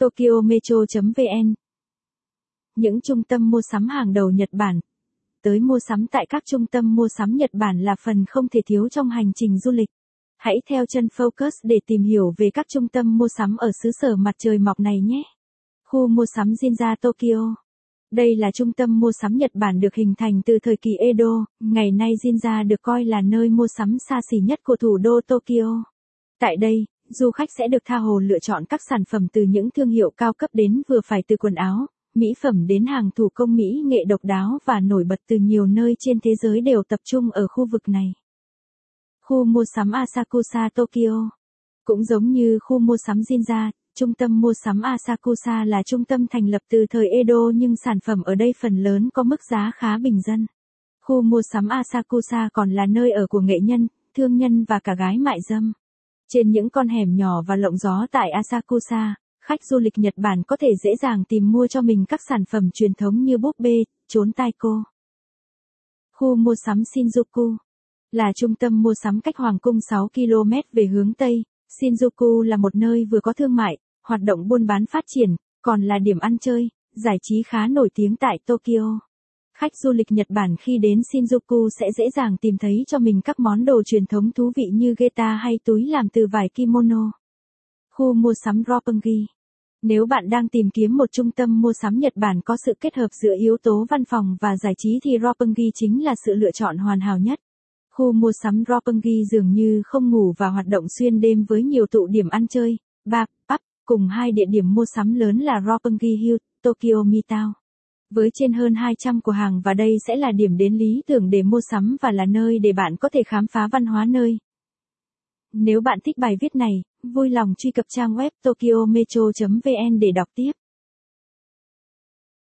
Tokyo Metro.vn Những trung tâm mua sắm hàng đầu Nhật Bản Tới mua sắm tại các trung tâm mua sắm Nhật Bản là phần không thể thiếu trong hành trình du lịch. Hãy theo chân Focus để tìm hiểu về các trung tâm mua sắm ở xứ sở mặt trời mọc này nhé. Khu mua sắm Jinja Tokyo đây là trung tâm mua sắm Nhật Bản được hình thành từ thời kỳ Edo, ngày nay Jinja được coi là nơi mua sắm xa xỉ nhất của thủ đô Tokyo. Tại đây, du khách sẽ được tha hồ lựa chọn các sản phẩm từ những thương hiệu cao cấp đến vừa phải từ quần áo, mỹ phẩm đến hàng thủ công mỹ nghệ độc đáo và nổi bật từ nhiều nơi trên thế giới đều tập trung ở khu vực này. Khu mua sắm Asakusa Tokyo Cũng giống như khu mua sắm Jinja, Trung tâm mua sắm Asakusa là trung tâm thành lập từ thời Edo nhưng sản phẩm ở đây phần lớn có mức giá khá bình dân. Khu mua sắm Asakusa còn là nơi ở của nghệ nhân, thương nhân và cả gái mại dâm. Trên những con hẻm nhỏ và lộng gió tại Asakusa, khách du lịch Nhật Bản có thể dễ dàng tìm mua cho mình các sản phẩm truyền thống như búp bê, trốn taiko. Khu mua sắm Shinjuku là trung tâm mua sắm cách Hoàng cung 6 km về hướng Tây. Shinjuku là một nơi vừa có thương mại, hoạt động buôn bán phát triển, còn là điểm ăn chơi, giải trí khá nổi tiếng tại Tokyo. Khách du lịch Nhật Bản khi đến Shinjuku sẽ dễ dàng tìm thấy cho mình các món đồ truyền thống thú vị như geta hay túi làm từ vải kimono. Khu mua sắm Roppongi Nếu bạn đang tìm kiếm một trung tâm mua sắm Nhật Bản có sự kết hợp giữa yếu tố văn phòng và giải trí thì Roppongi chính là sự lựa chọn hoàn hảo nhất. Khu mua sắm Roppongi dường như không ngủ và hoạt động xuyên đêm với nhiều tụ điểm ăn chơi, bar, pub, cùng hai địa điểm mua sắm lớn là Roppongi Hill, Tokyo Midtown. Với trên hơn 200 cửa hàng và đây sẽ là điểm đến lý tưởng để mua sắm và là nơi để bạn có thể khám phá văn hóa nơi. Nếu bạn thích bài viết này, vui lòng truy cập trang web tokyometro.vn để đọc tiếp.